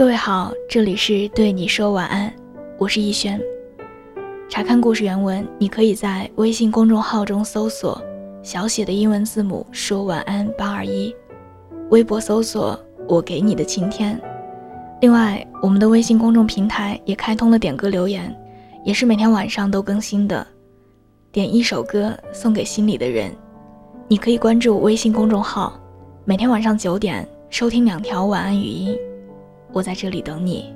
各位好，这里是对你说晚安，我是逸轩。查看故事原文，你可以在微信公众号中搜索小写的英文字母说晚安八二一，微博搜索我给你的晴天。另外，我们的微信公众平台也开通了点歌留言，也是每天晚上都更新的。点一首歌送给心里的人，你可以关注微信公众号，每天晚上九点收听两条晚安语音，我在这里等你。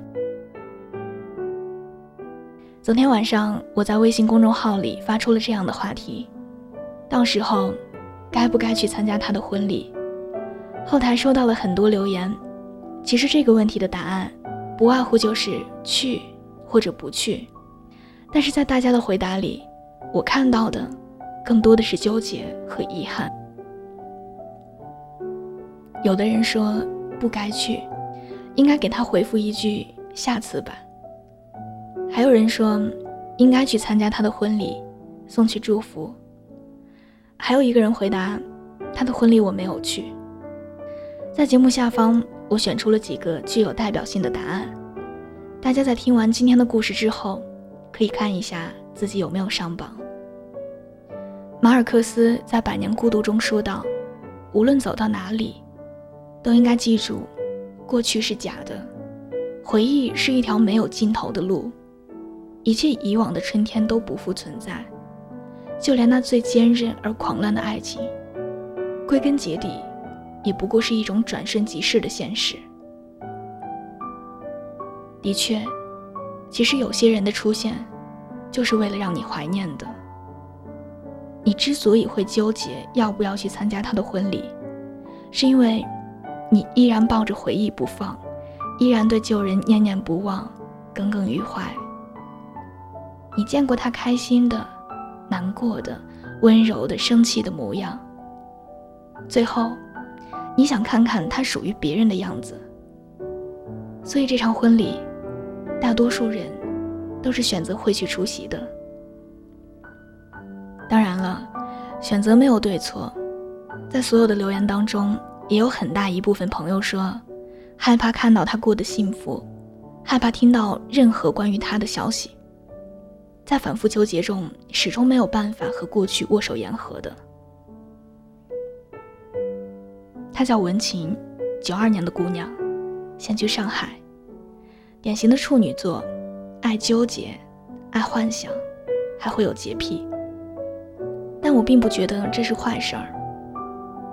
昨天晚上，我在微信公众号里发出了这样的话题：到时候，该不该去参加他的婚礼？后台收到了很多留言。其实这个问题的答案，不外乎就是去或者不去。但是在大家的回答里，我看到的，更多的是纠结和遗憾。有的人说不该去，应该给他回复一句下次吧。还有人说，应该去参加他的婚礼，送去祝福。还有一个人回答，他的婚礼我没有去。在节目下方，我选出了几个具有代表性的答案。大家在听完今天的故事之后，可以看一下自己有没有上榜。马尔克斯在《百年孤独》中说道：“无论走到哪里，都应该记住，过去是假的，回忆是一条没有尽头的路。”一切以往的春天都不复存在，就连那最坚韧而狂乱的爱情，归根结底，也不过是一种转瞬即逝的现实。的确，其实有些人的出现，就是为了让你怀念的。你之所以会纠结要不要去参加他的婚礼，是因为，你依然抱着回忆不放，依然对旧人念念不忘，耿耿于怀。你见过他开心的、难过的、温柔的、生气的模样。最后，你想看看他属于别人的样子。所以这场婚礼，大多数人都是选择会去出席的。当然了，选择没有对错。在所有的留言当中，也有很大一部分朋友说，害怕看到他过得幸福，害怕听到任何关于他的消息。在反复纠结中，始终没有办法和过去握手言和的。她叫文琴，九二年的姑娘，现居上海，典型的处女座，爱纠结，爱幻想，还会有洁癖。但我并不觉得这是坏事儿，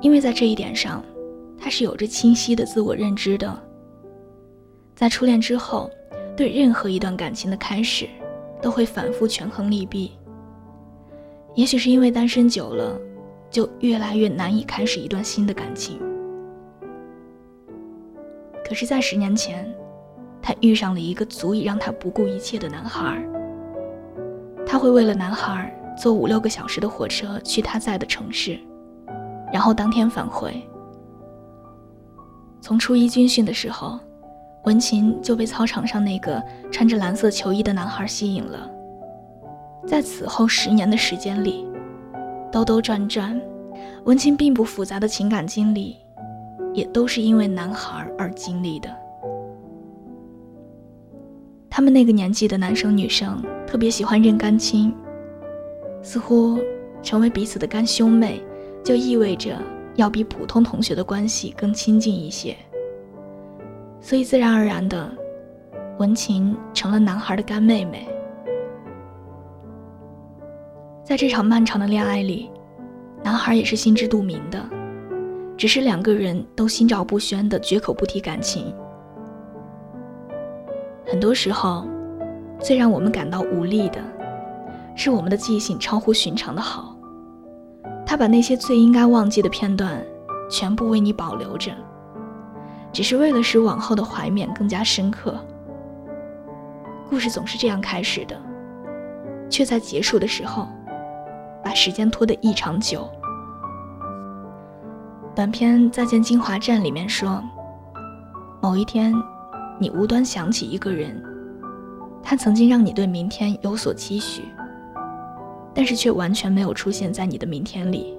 因为在这一点上，他是有着清晰的自我认知的。在初恋之后，对任何一段感情的开始。都会反复权衡利弊。也许是因为单身久了，就越来越难以开始一段新的感情。可是，在十年前，他遇上了一个足以让他不顾一切的男孩。他会为了男孩坐五六个小时的火车去他在的城市，然后当天返回。从初一军训的时候。文琴就被操场上那个穿着蓝色球衣的男孩吸引了。在此后十年的时间里，兜兜转转，文琴并不复杂的情感经历，也都是因为男孩而经历的。他们那个年纪的男生女生特别喜欢认干亲，似乎成为彼此的干兄妹，就意味着要比普通同学的关系更亲近一些。所以，自然而然的，文琴成了男孩的干妹妹。在这场漫长的恋爱里，男孩也是心知肚明的，只是两个人都心照不宣的绝口不提感情。很多时候，最让我们感到无力的，是我们的记性超乎寻常的好，他把那些最应该忘记的片段，全部为你保留着。只是为了使往后的怀缅更加深刻。故事总是这样开始的，却在结束的时候，把时间拖得异常久。短片《再见金华站》里面说，某一天，你无端想起一个人，他曾经让你对明天有所期许，但是却完全没有出现在你的明天里。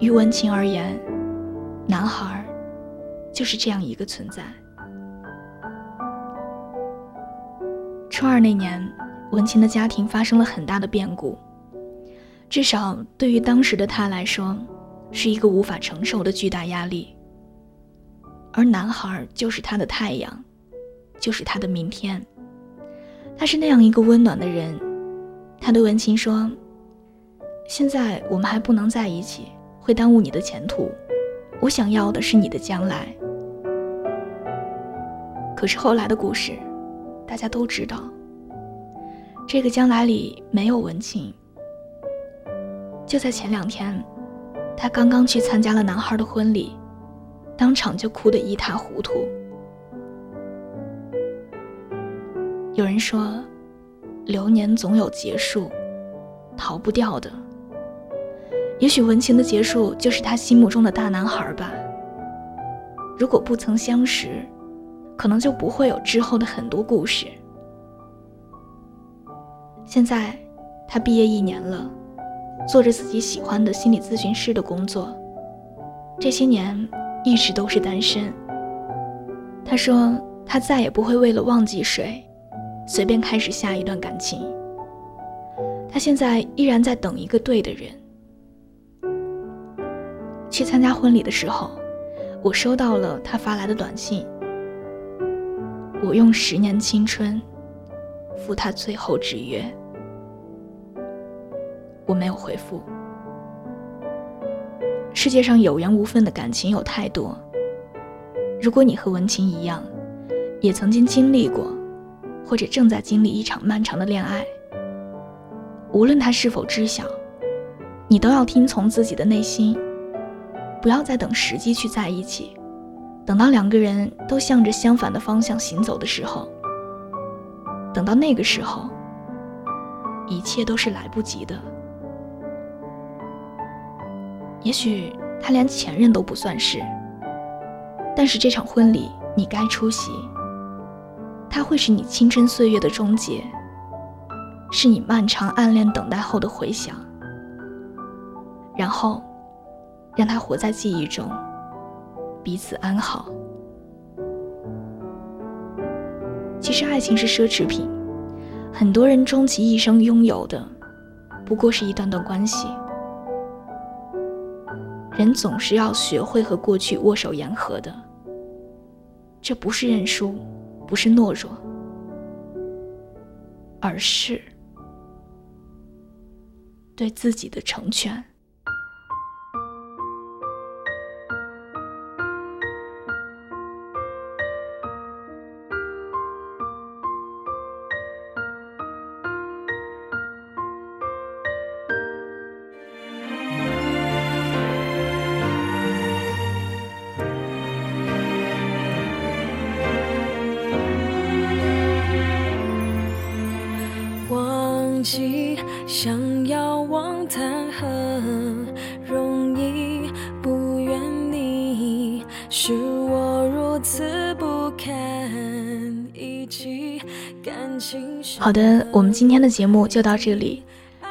于文琴而言，男孩就是这样一个存在。初二那年，文琴的家庭发生了很大的变故，至少对于当时的她来说，是一个无法承受的巨大压力。而男孩就是他的太阳，就是他的明天，他是那样一个温暖的人。他对文琴说：“现在我们还不能在一起，会耽误你的前途。我想要的是你的将来。”可是后来的故事，大家都知道。这个将来里没有文琴。就在前两天，他刚刚去参加了男孩的婚礼，当场就哭得一塌糊涂。有人说，流年总有结束，逃不掉的。也许文琴的结束就是他心目中的大男孩吧。如果不曾相识，可能就不会有之后的很多故事。现在，他毕业一年了，做着自己喜欢的心理咨询师的工作。这些年一直都是单身。他说，他再也不会为了忘记谁。随便开始下一段感情。他现在依然在等一个对的人。去参加婚礼的时候，我收到了他发来的短信。我用十年青春，赴他最后之约。我没有回复。世界上有缘无分的感情有太多。如果你和文琴一样，也曾经经历过。或者正在经历一场漫长的恋爱，无论他是否知晓，你都要听从自己的内心，不要再等时机去在一起，等到两个人都向着相反的方向行走的时候，等到那个时候，一切都是来不及的。也许他连前任都不算是，但是这场婚礼你该出席。它会是你青春岁月的终结，是你漫长暗恋等待后的回响，然后，让它活在记忆中，彼此安好。其实爱情是奢侈品，很多人终其一生拥有的，不过是一段段关系。人总是要学会和过去握手言和的，这不是认输。不是懦弱，而是对自己的成全。好的，我们今天的节目就到这里。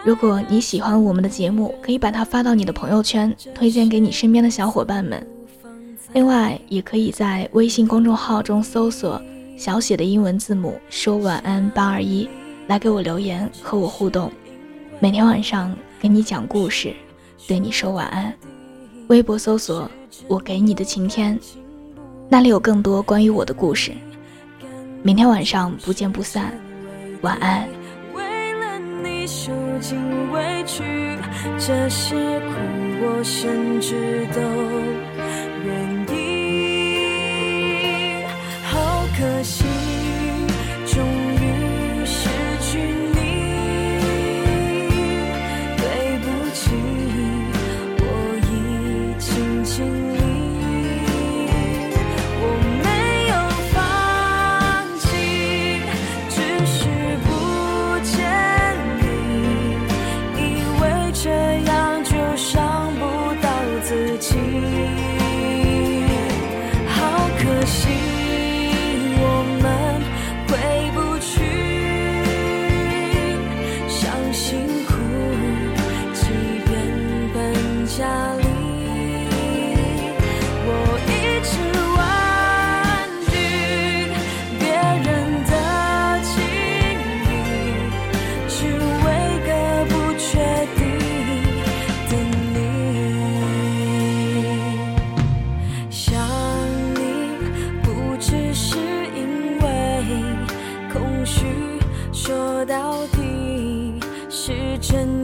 如果你喜欢我们的节目，可以把它发到你的朋友圈，推荐给你身边的小伙伴们。另外，也可以在微信公众号中搜索小写的英文字母说晚安八二一。来给我留言，和我互动，每天晚上给你讲故事，对你说晚安。微博搜索“我给你的晴天”，那里有更多关于我的故事。明天晚上不见不散，晚安。为了你受尽委屈，这些苦我甚至都到底是真的。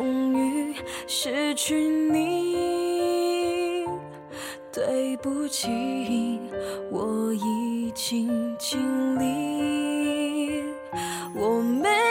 终于失去你对不起我已经尽力我没